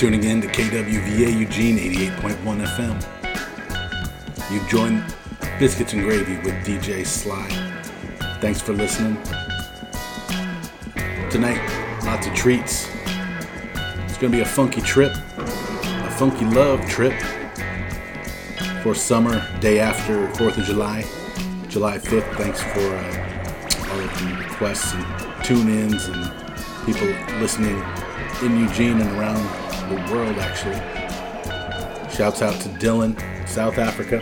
tuning in to KWVA Eugene 88.1 FM. You've joined Biscuits and Gravy with DJ Sly. Thanks for listening. Tonight, lots of treats. It's going to be a funky trip, a funky love trip for summer, day after 4th of July, July 5th. Thanks for uh, all of the requests and tune ins and people listening in Eugene and around the world, actually. Shouts out to Dylan, South Africa.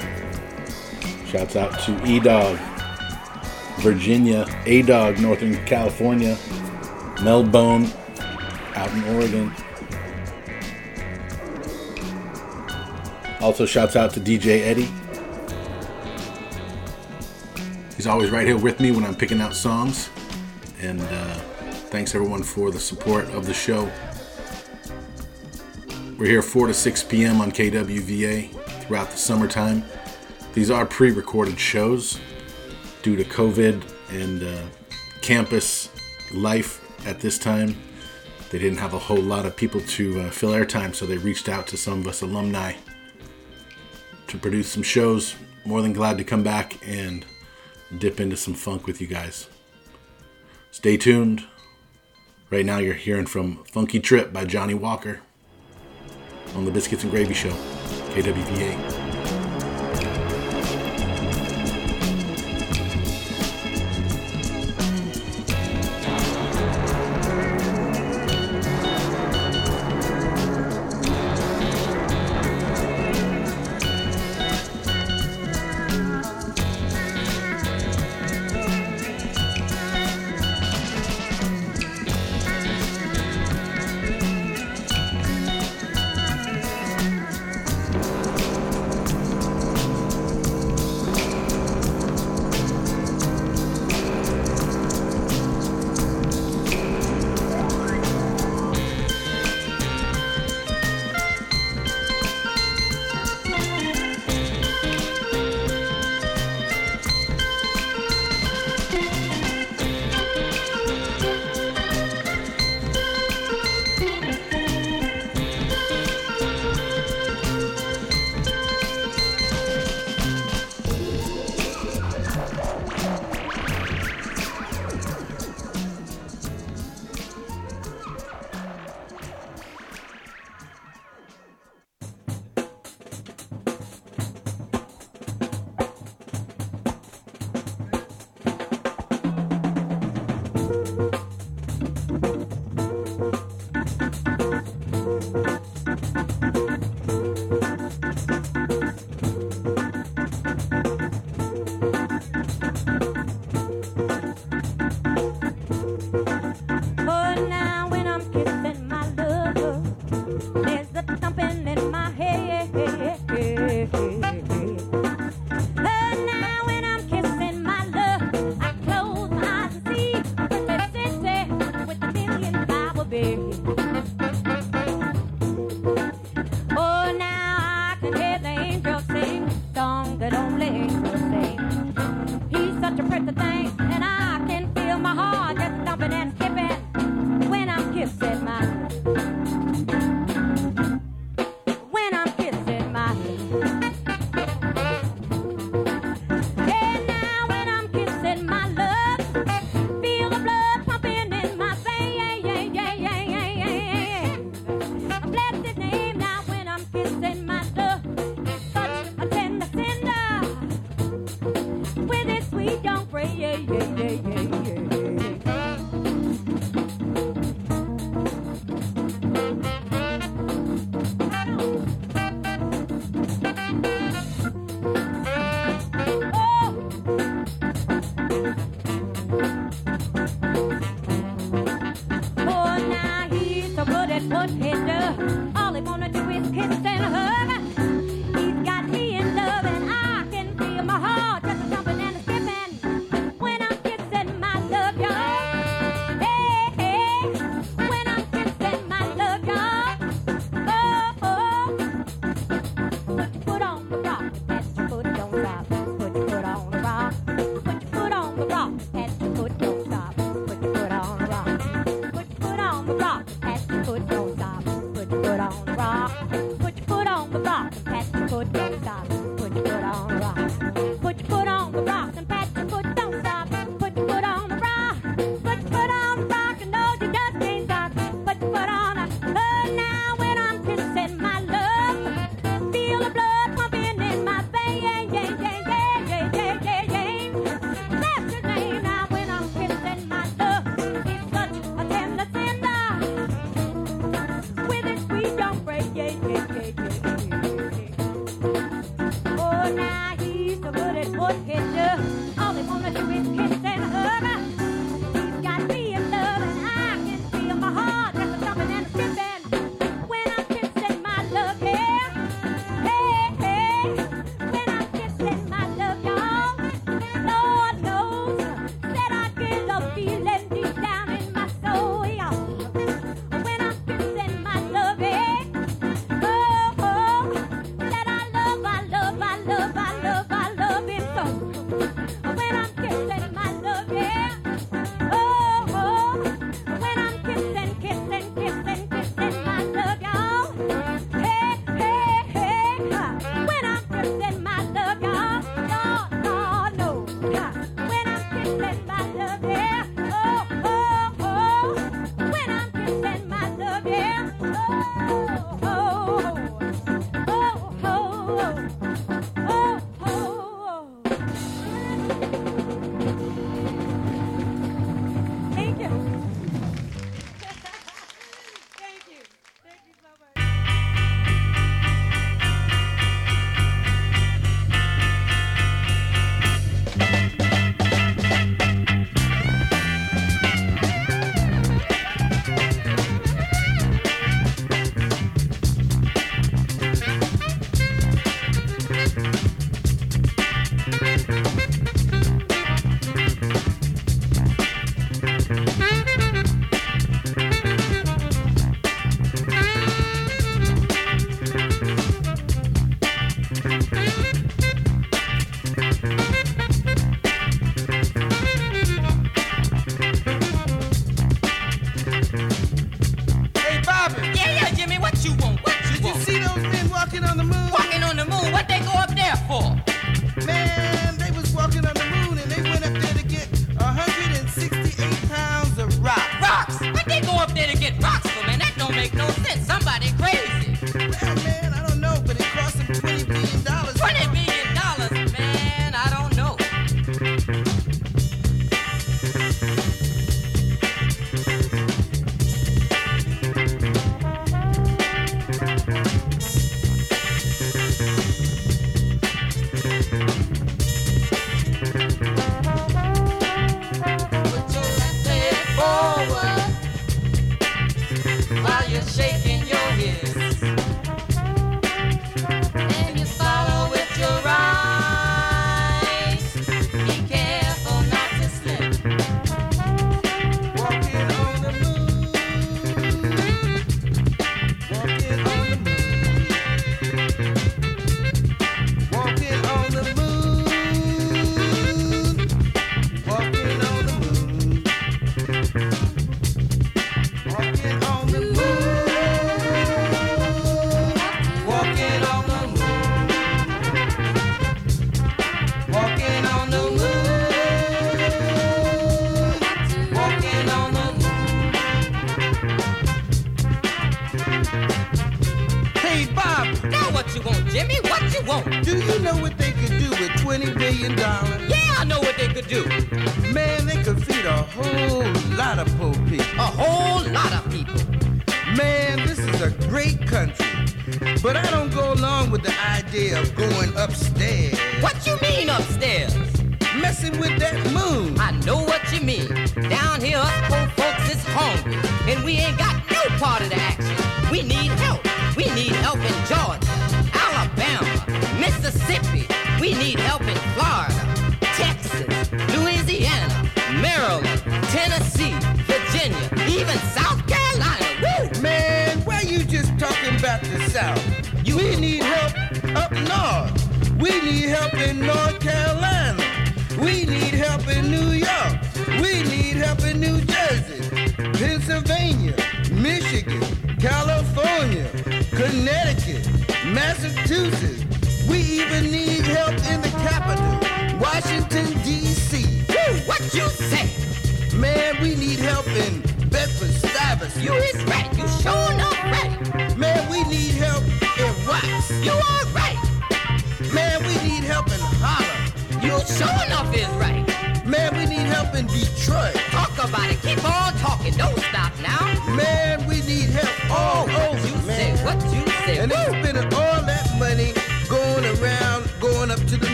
Shouts out to E Dog, Virginia, A Dog, Northern California, Melbone, out in Oregon. Also, shouts out to DJ Eddie. He's always right here with me when I'm picking out songs. And uh, thanks everyone for the support of the show. We're here 4 to 6 p.m. on KWVA throughout the summertime. These are pre recorded shows due to COVID and uh, campus life at this time. They didn't have a whole lot of people to uh, fill airtime, so they reached out to some of us alumni to produce some shows. More than glad to come back and dip into some funk with you guys. Stay tuned. Right now, you're hearing from Funky Trip by Johnny Walker on the Biscuits and Gravy Show, KWVA.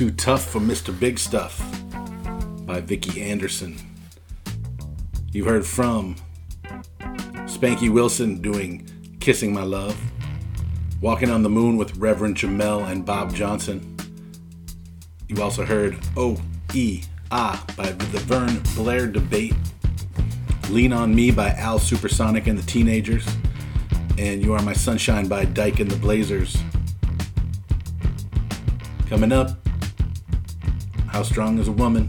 Too Tough for Mr. Big Stuff by Vicki Anderson. You heard from Spanky Wilson doing Kissing My Love, Walking on the Moon with Reverend Jamel and Bob Johnson. You also heard O E A Ah by the Vern Blair Debate, Lean on Me by Al Supersonic and the Teenagers, and You Are My Sunshine by Dyke and the Blazers. Coming up, how Strong is a Woman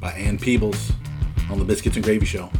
by Ann Peebles on the Biscuits and Gravy Show.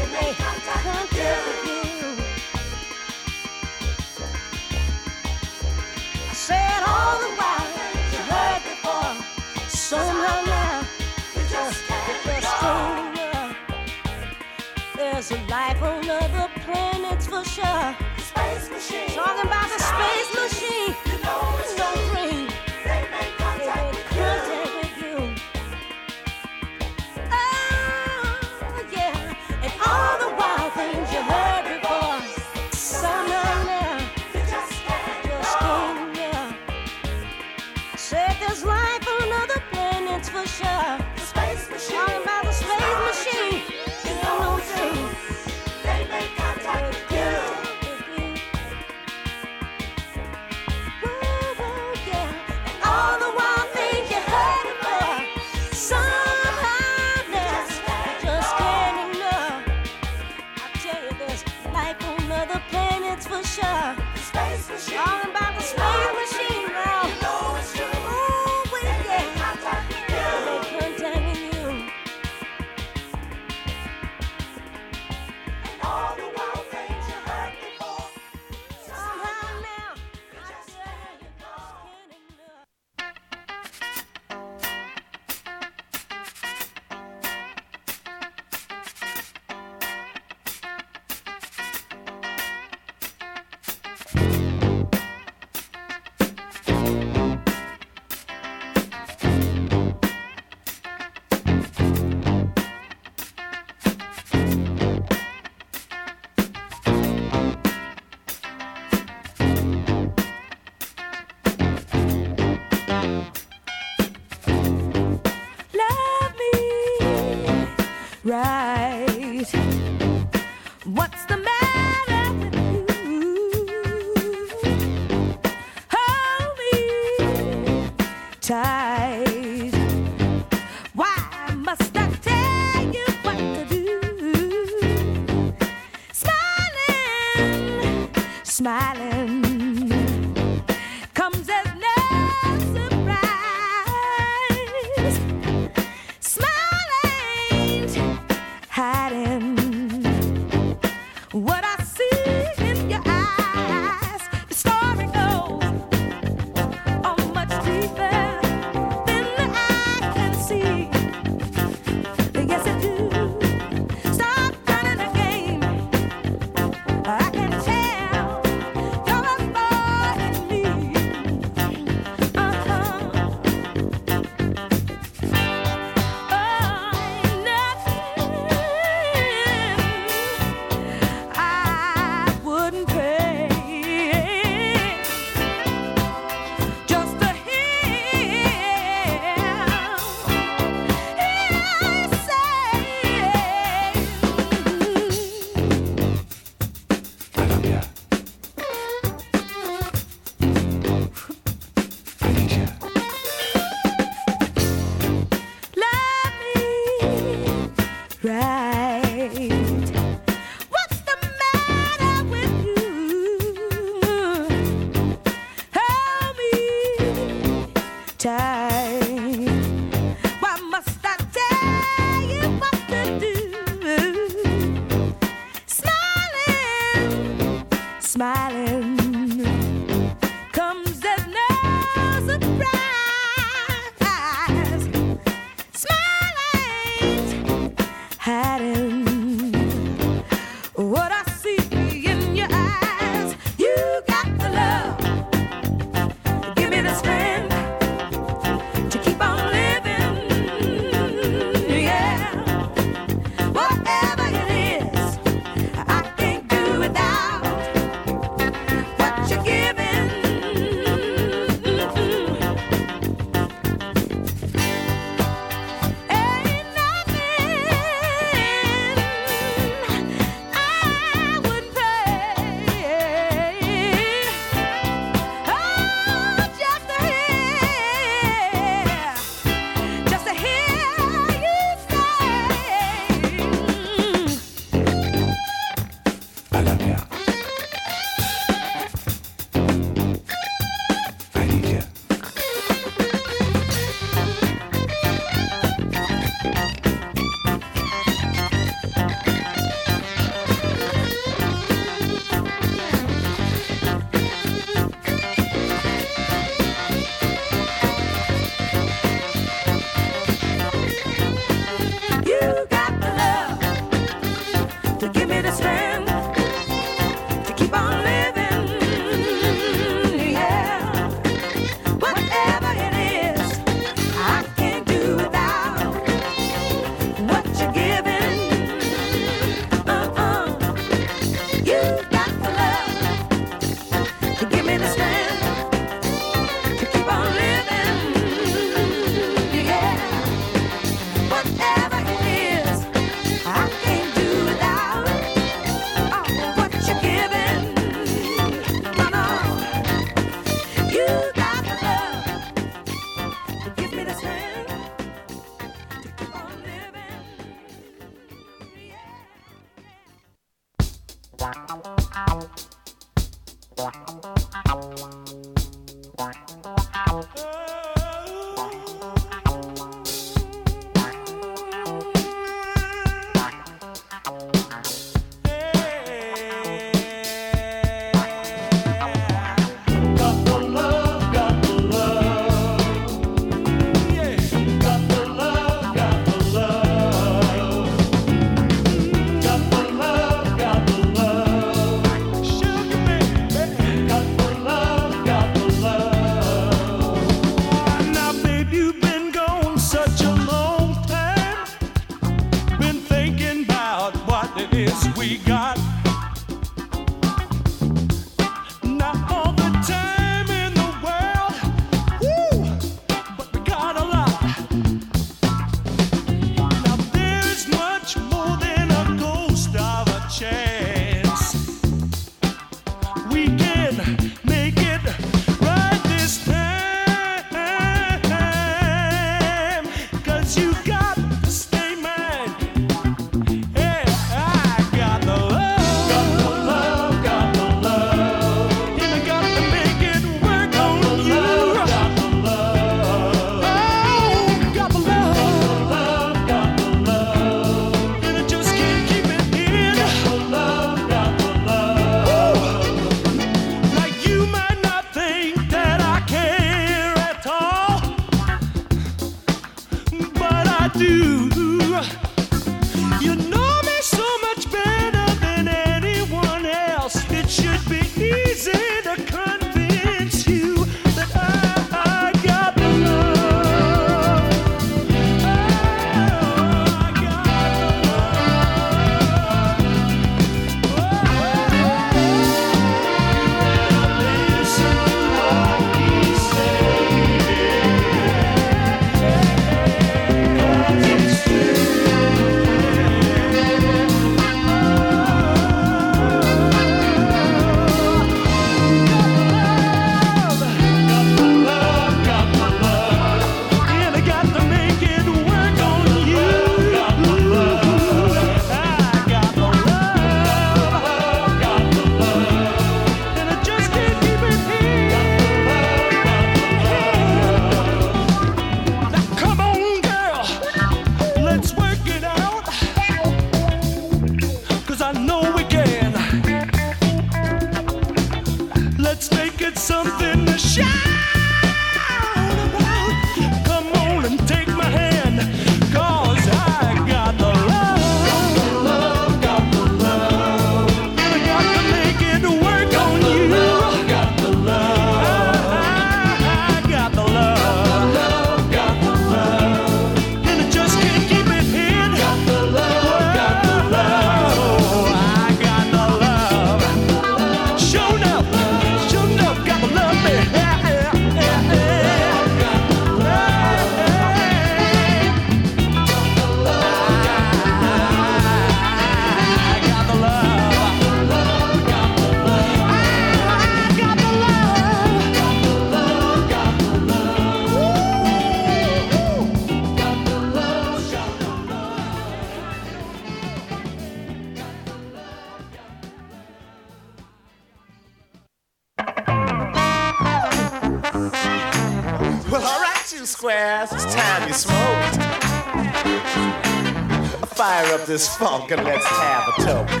This funk and let's have a toke.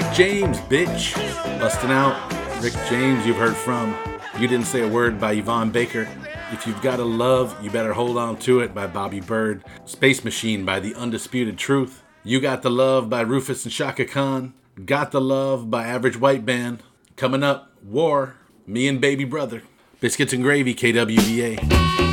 Rick James, bitch. Busting out. Rick James, you've heard from. You Didn't Say a Word by Yvonne Baker. If You've Got a Love, You Better Hold On to It by Bobby Byrd. Space Machine by The Undisputed Truth. You Got the Love by Rufus and Chaka Khan. Got the Love by Average White Band. Coming up, War, Me and Baby Brother. Biscuits and Gravy, KWVA.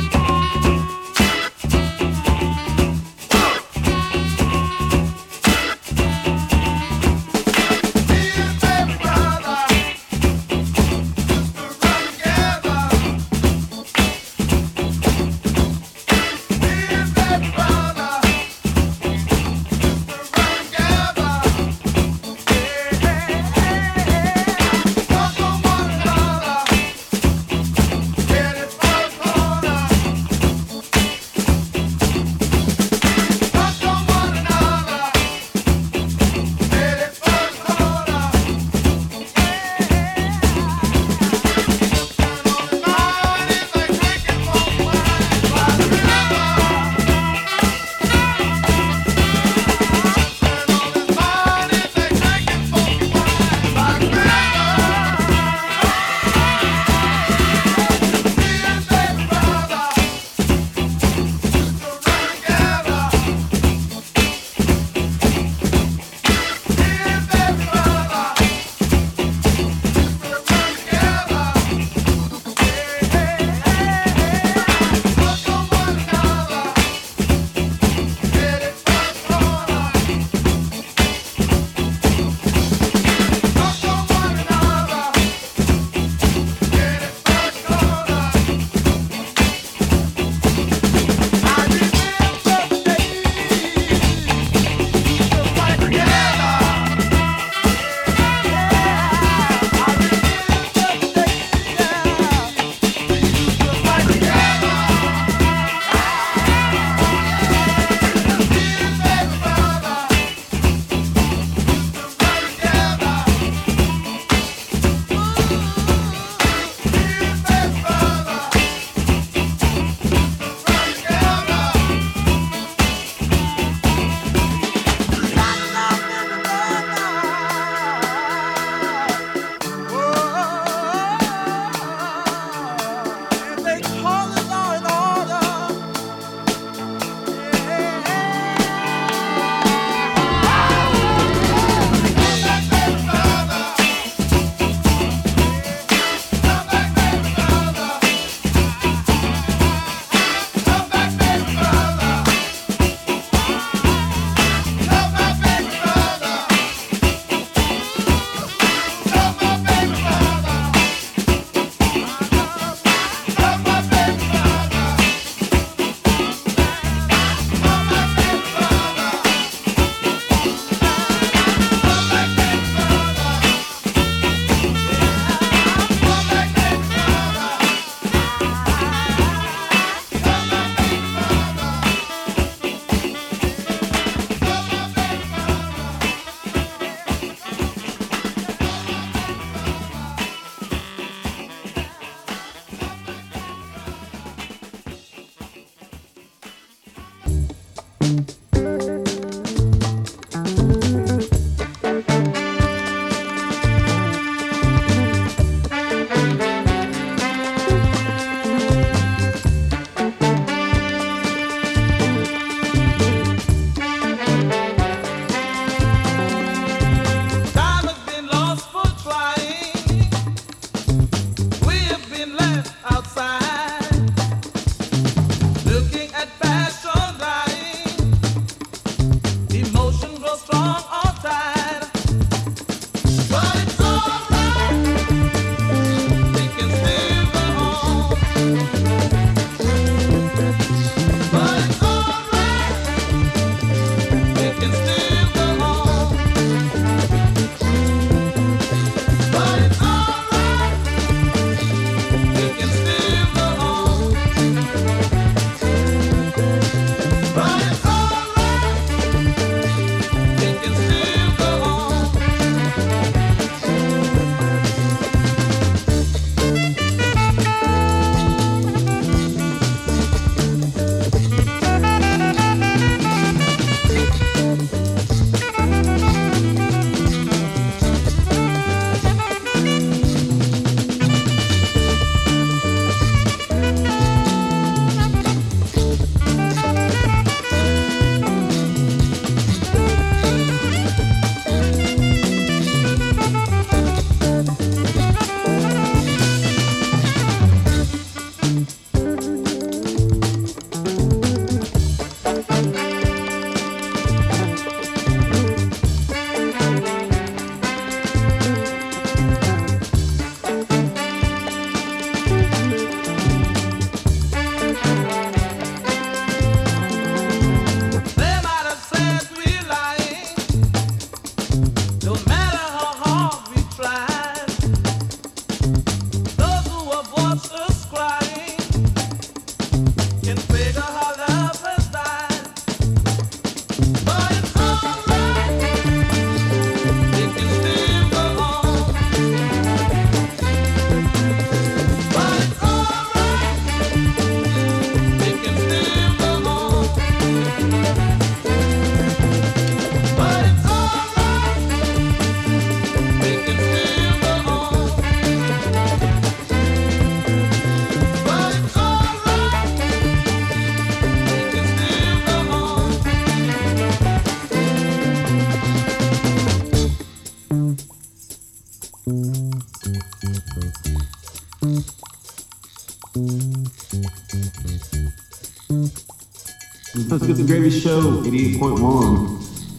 Let's Get the Gravy Show, 88.1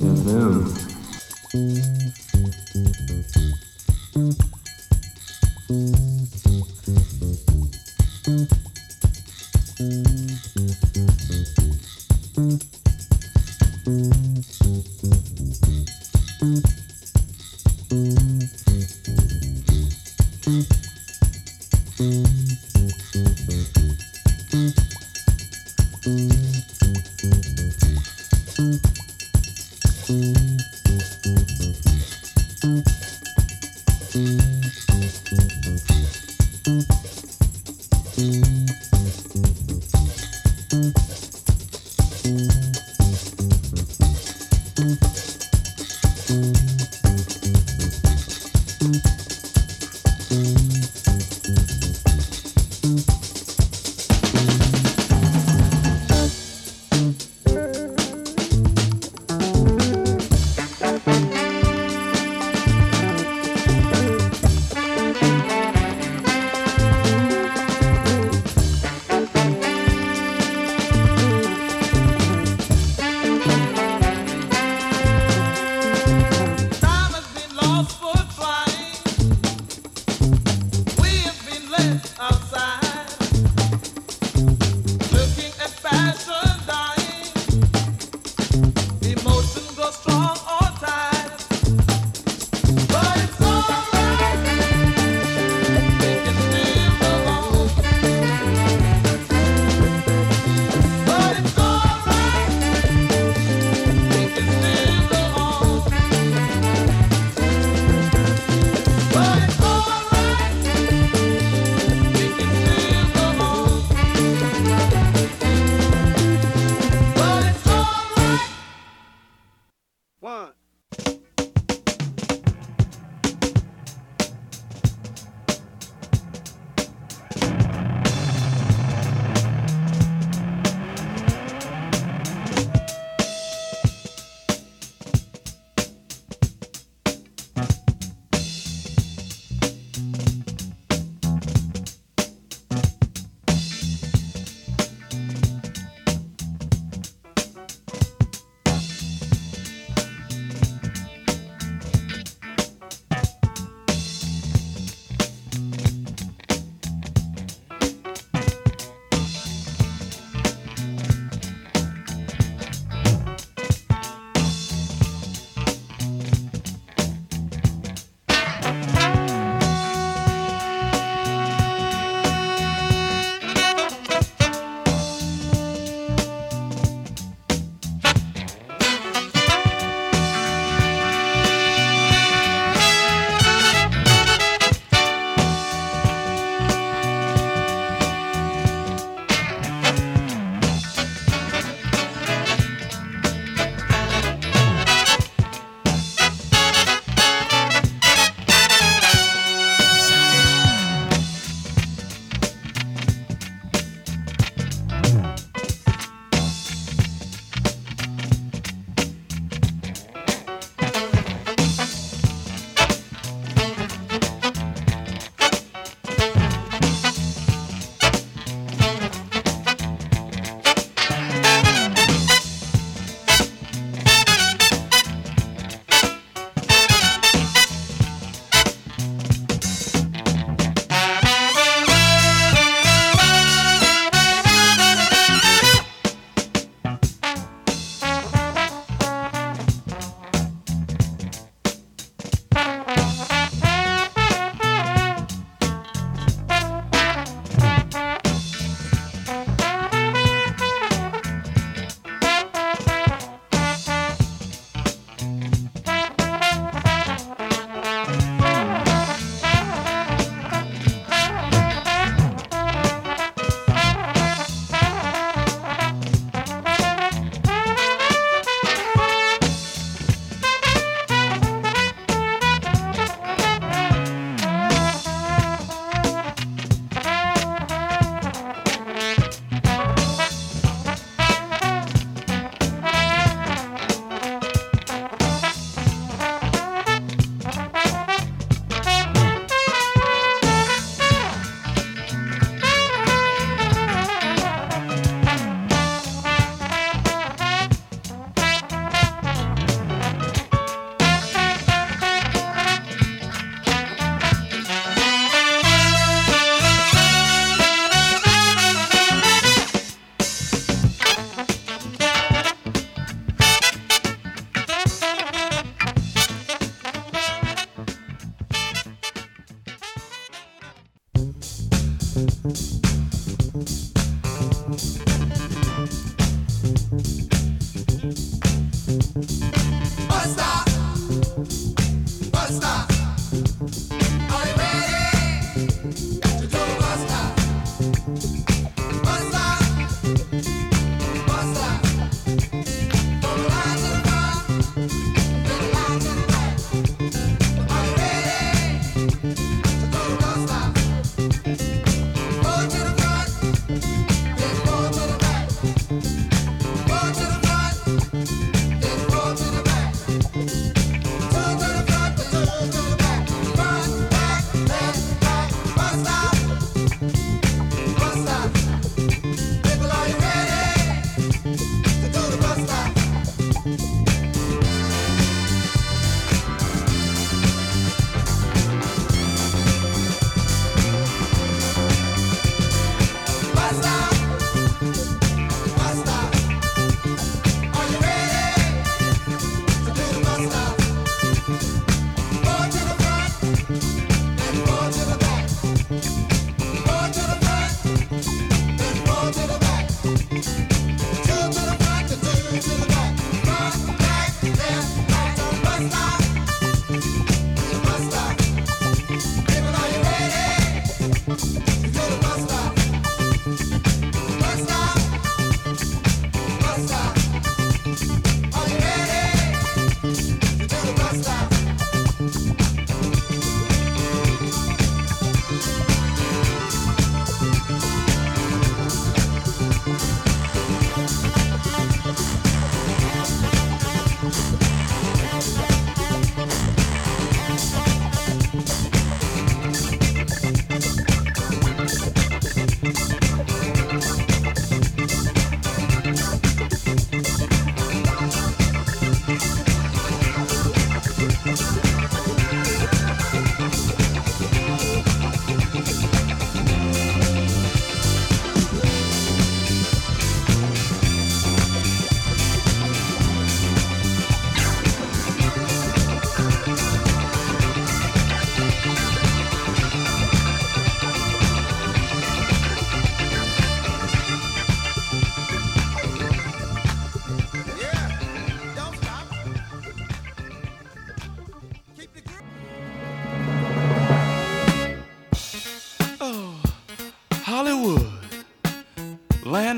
FM. Thank mm -hmm. you. thank you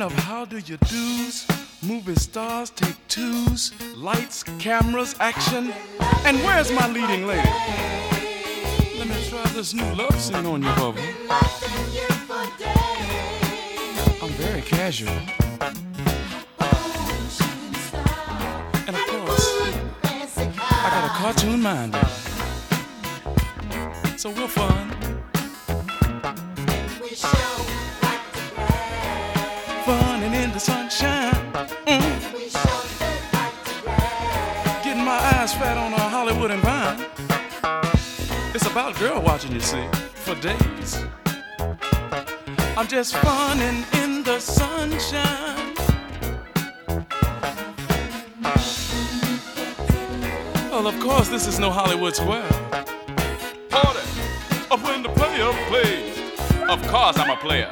Of how do you do's? Movie stars take twos, lights, cameras, action. And where's my leading lady? Let me try this new love scene on you, Bubba. I'm very casual. And of course, I got a cartoon mind. So we're fun. Fun Hollywood and Vine. It's about girl watching, you see, for days. I'm just funning in the sunshine. Well, of course, this is no Hollywood Square. Party of when the player plays. Of course, I'm a player.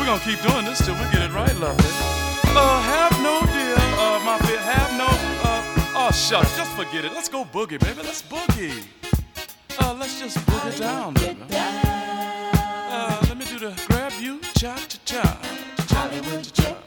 We're gonna keep doing this till we get it right, lovely. Uh, have no dear, uh, my fear, have no, uh, oh shucks, just forget it. Let's go boogie, baby, let's boogie. Uh, let's just boogie down, baby. Uh, let me do the grab you, cha cha cha, cha cha cha,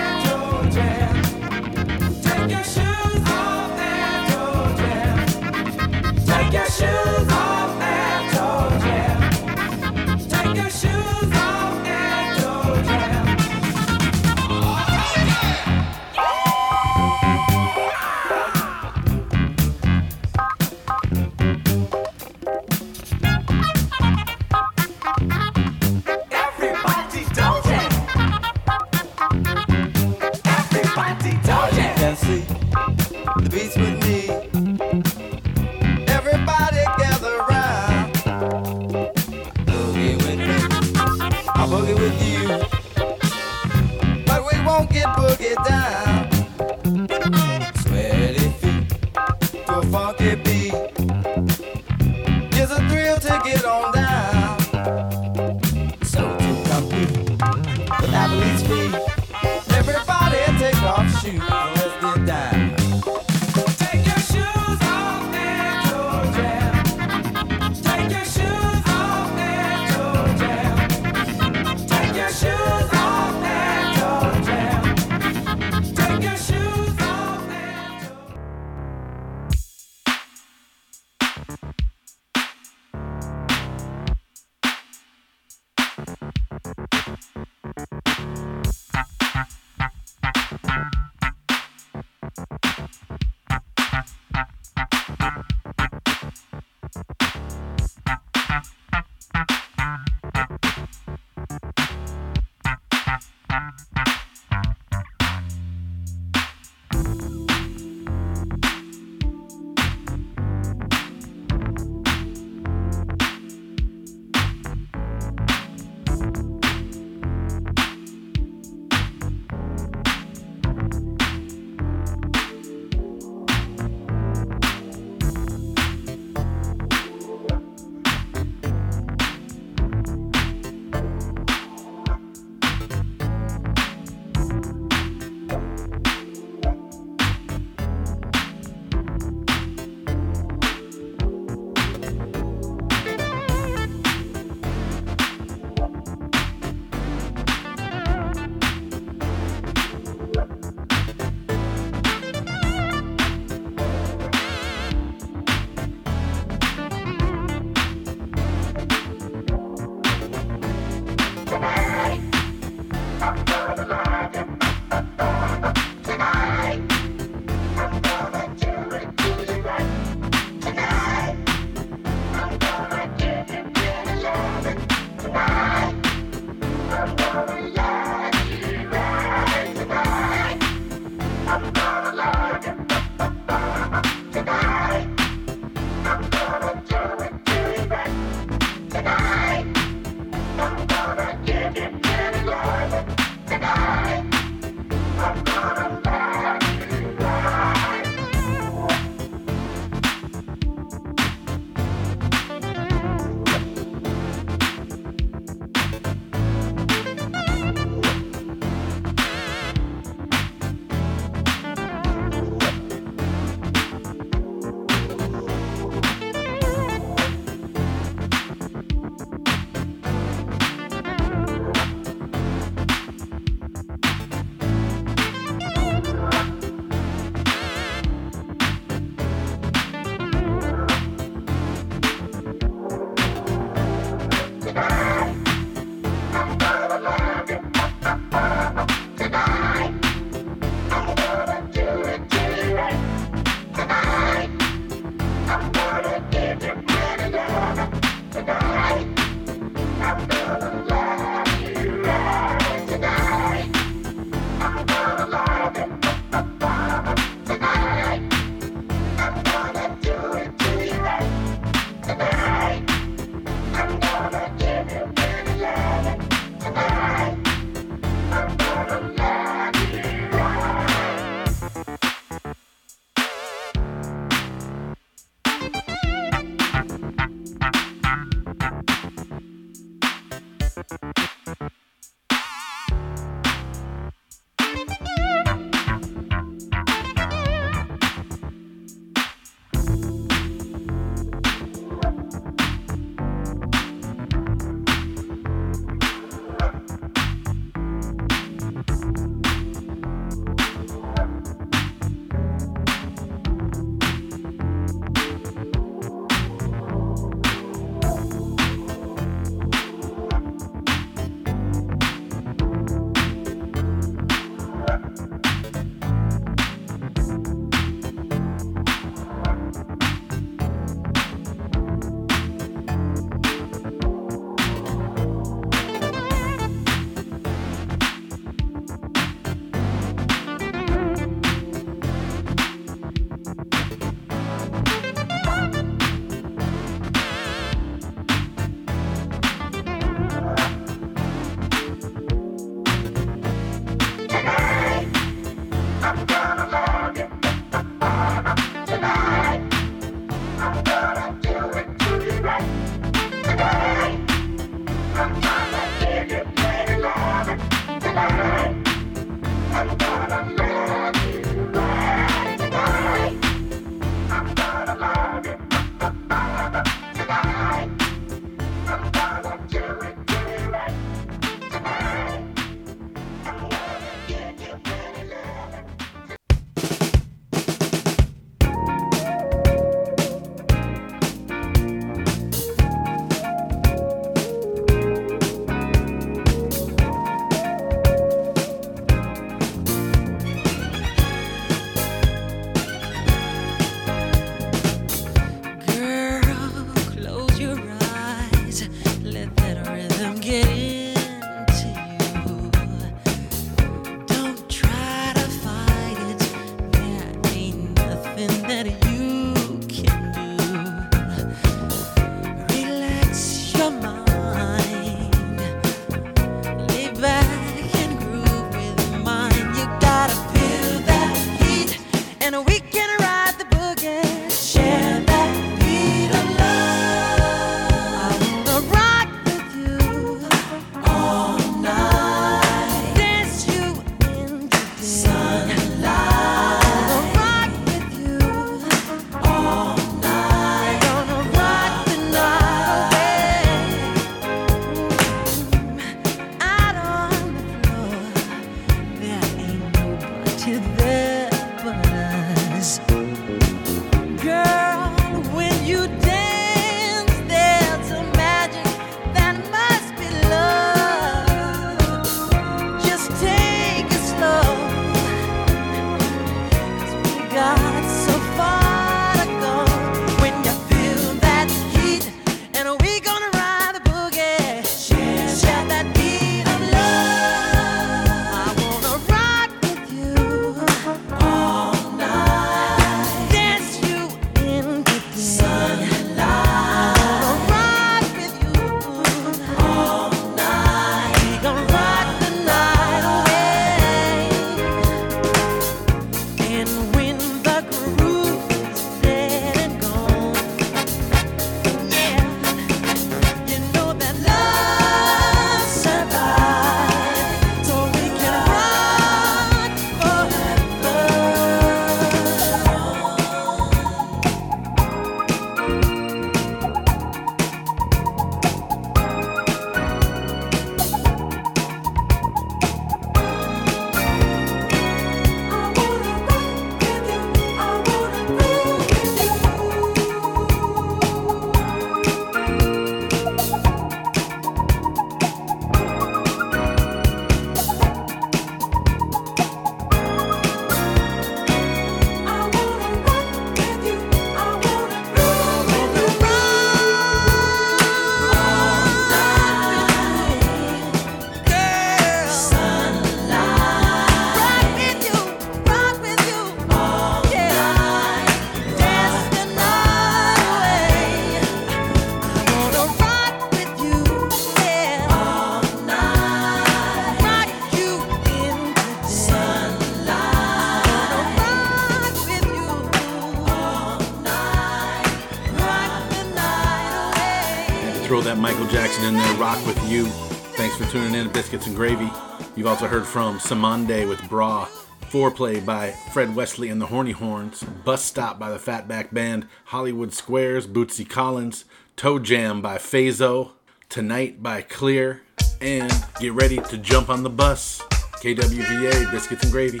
Jackson in there, Rock With You. Thanks for tuning in to Biscuits and Gravy. You've also heard from Cymande with Bra, Foreplay by Fred Wesley and the Horny Horns, Bus Stop by the Fatback Band, Hollywood Squares, Bootsy Collins, Toe Jam by Faze-O, Tonight by Kleer, and Get Ready to Jump on the Bus, KWVA, Biscuits and Gravy.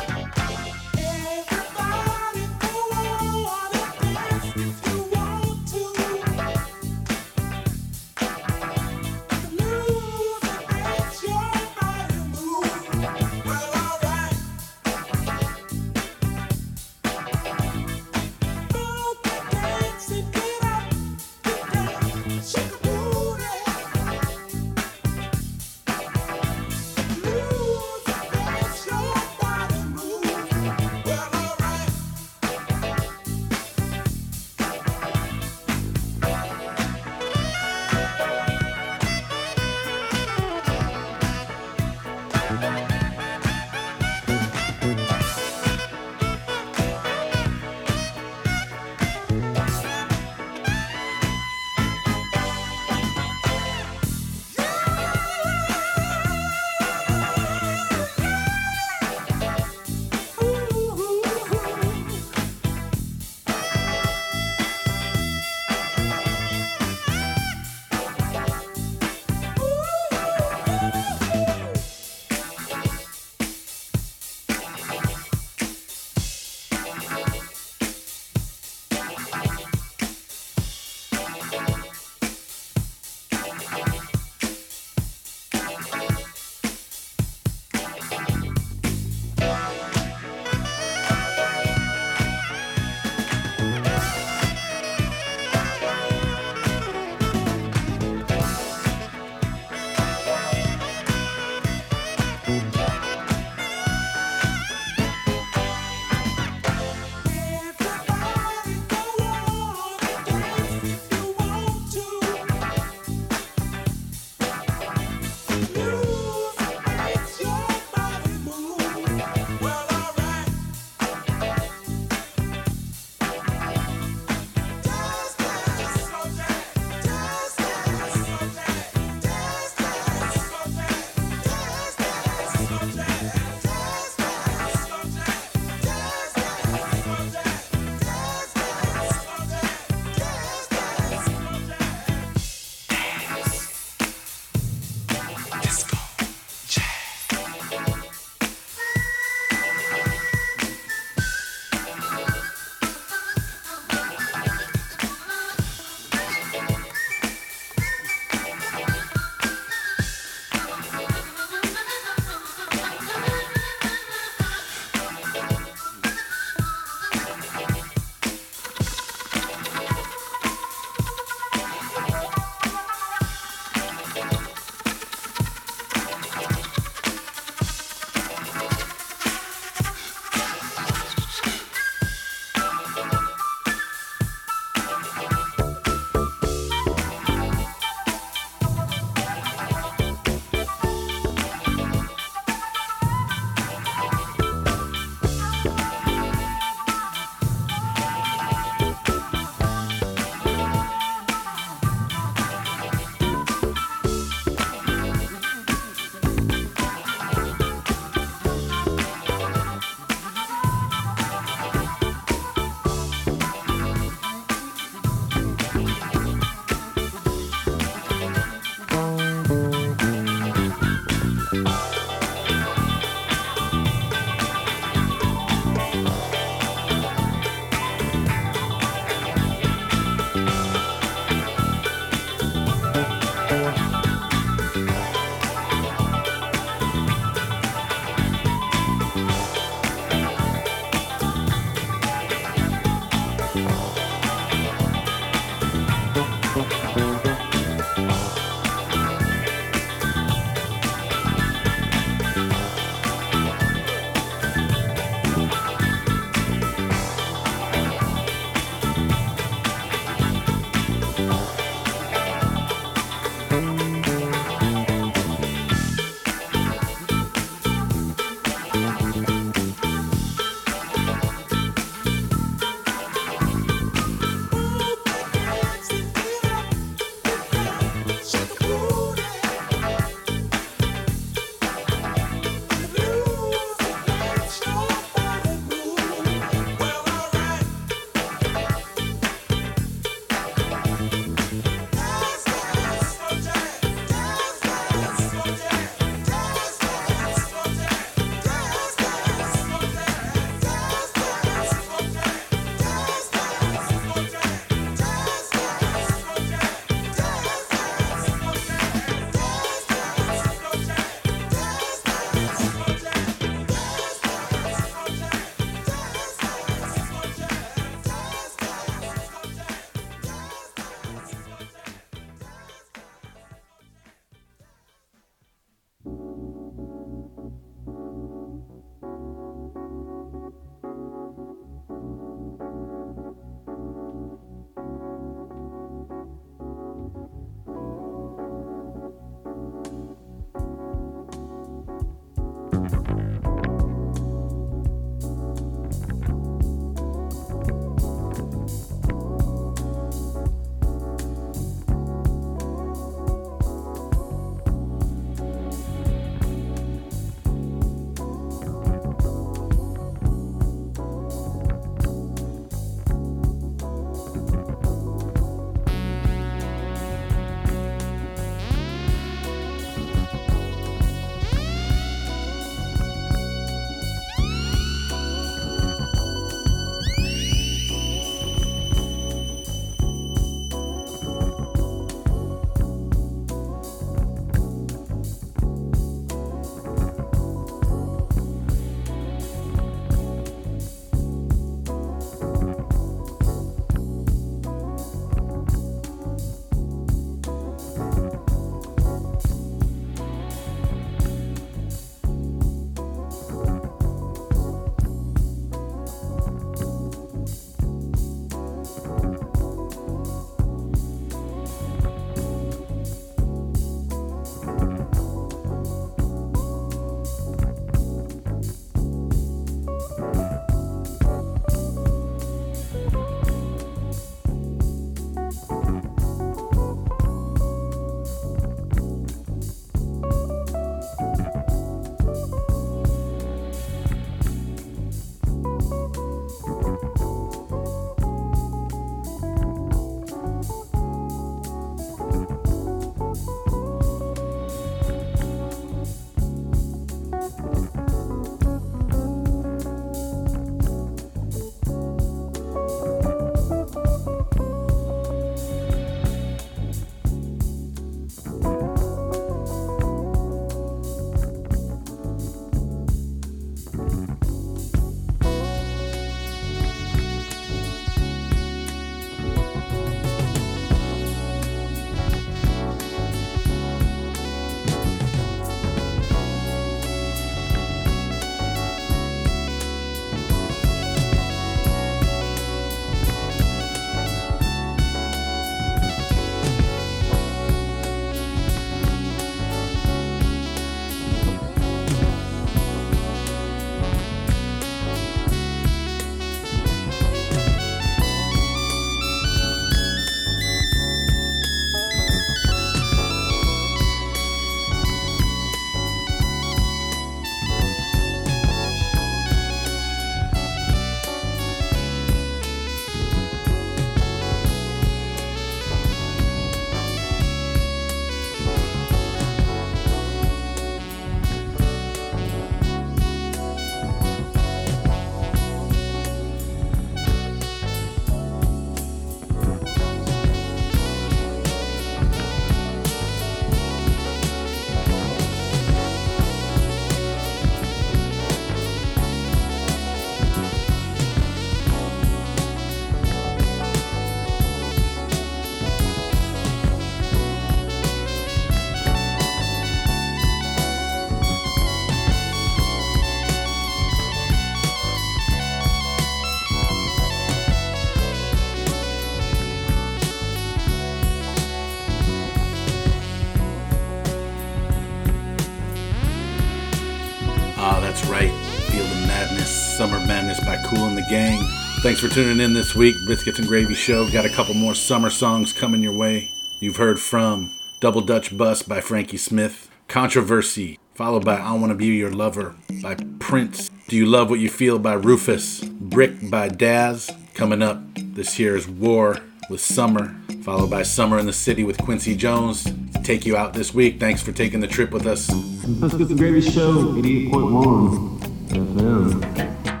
Thanks for tuning in this week. Biscuits and Gravy Show. Got a couple more summer songs coming your way. You've heard from Double Dutch Bus by Frankie Smith, Controversy, followed by I Wanna Be Your Lover by Prince, Do You Love What You Feel by Rufus, Brick by Dazz. Coming up this year is War with Summer, followed by Summer in the City with Quincy Jones. To take you out this week. Thanks for taking the trip with us. Biscuits and Gravy Show, 88.1 FM.